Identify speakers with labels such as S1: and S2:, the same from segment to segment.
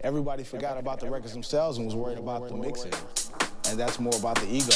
S1: everybody forgot about the records themselves and was worried about the mixing. And that's more about the ego.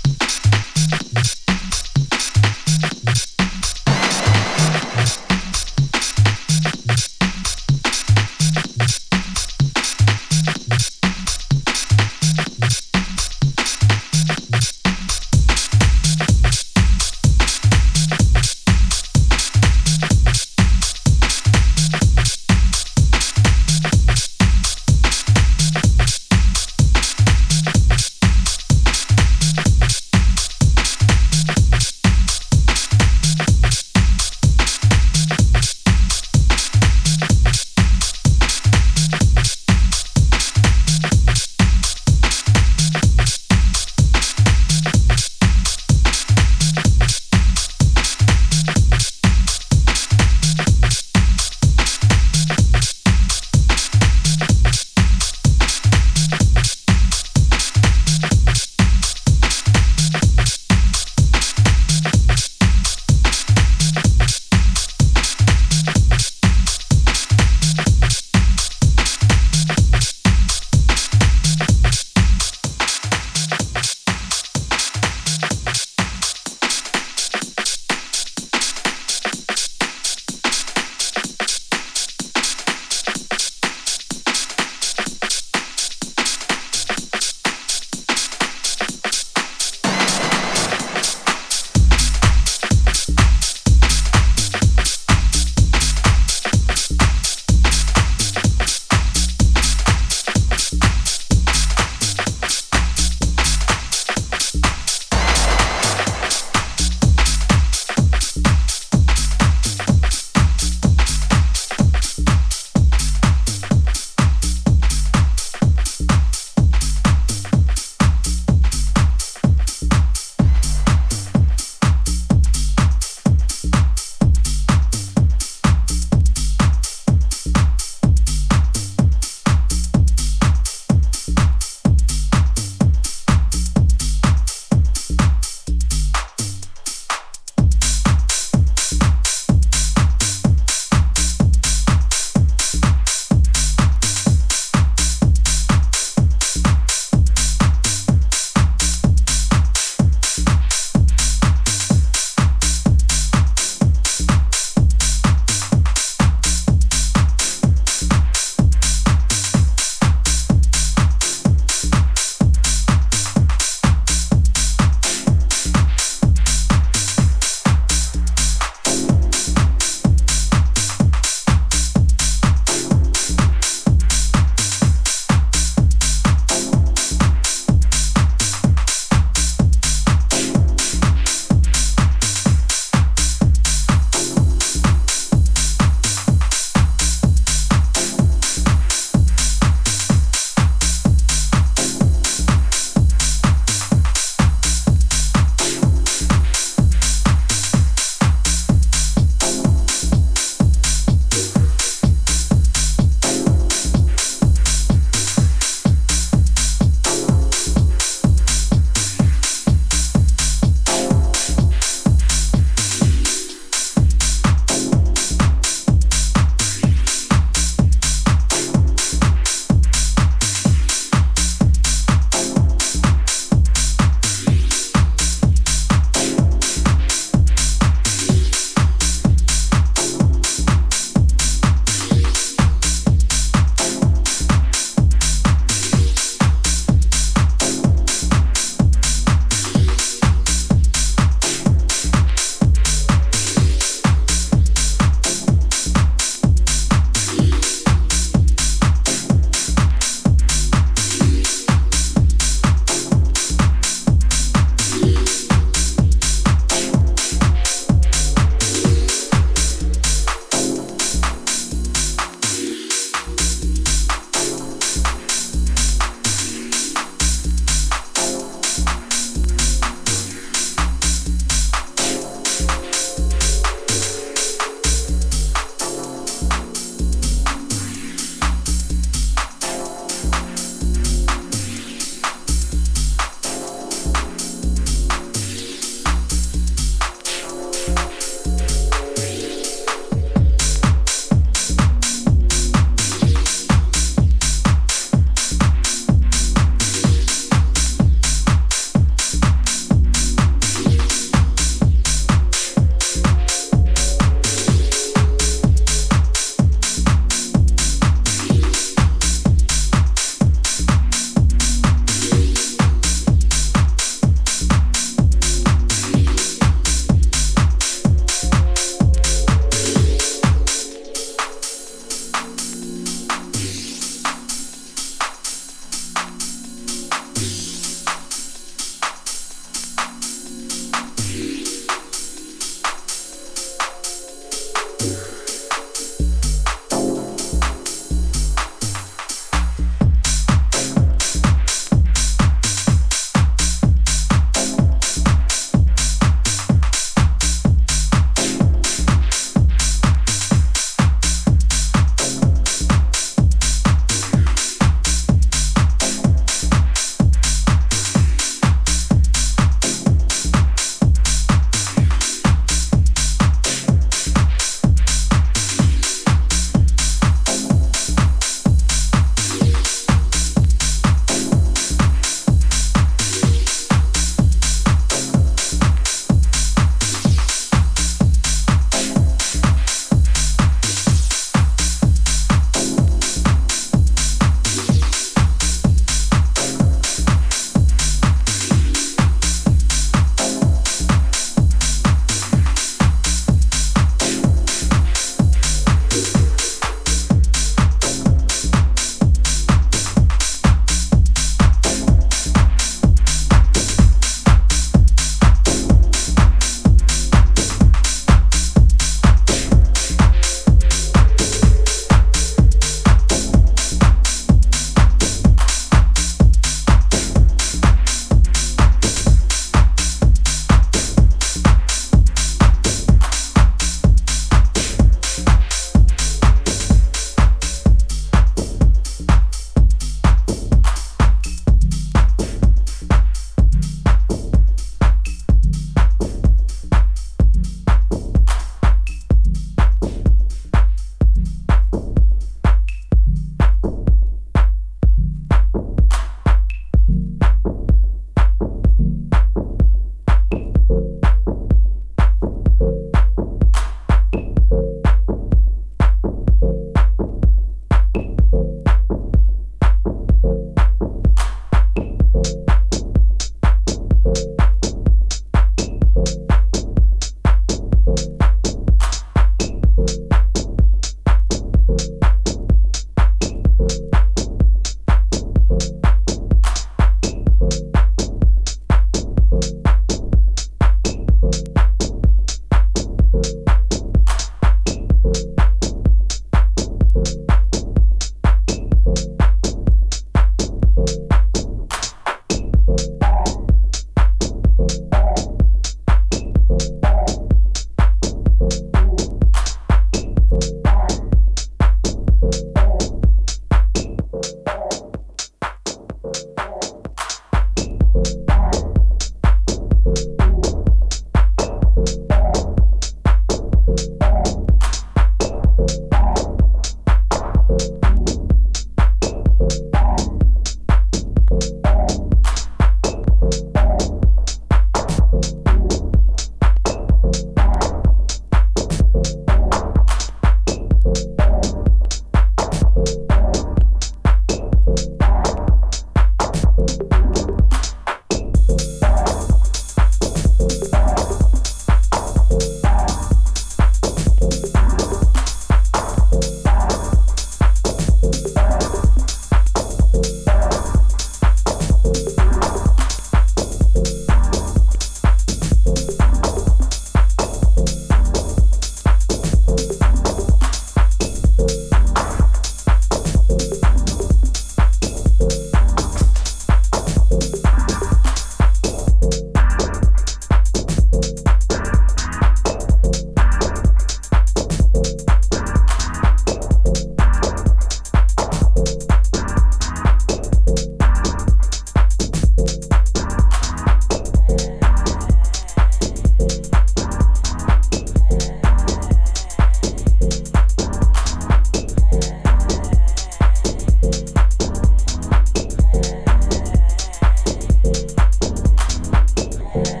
S2: Yeah.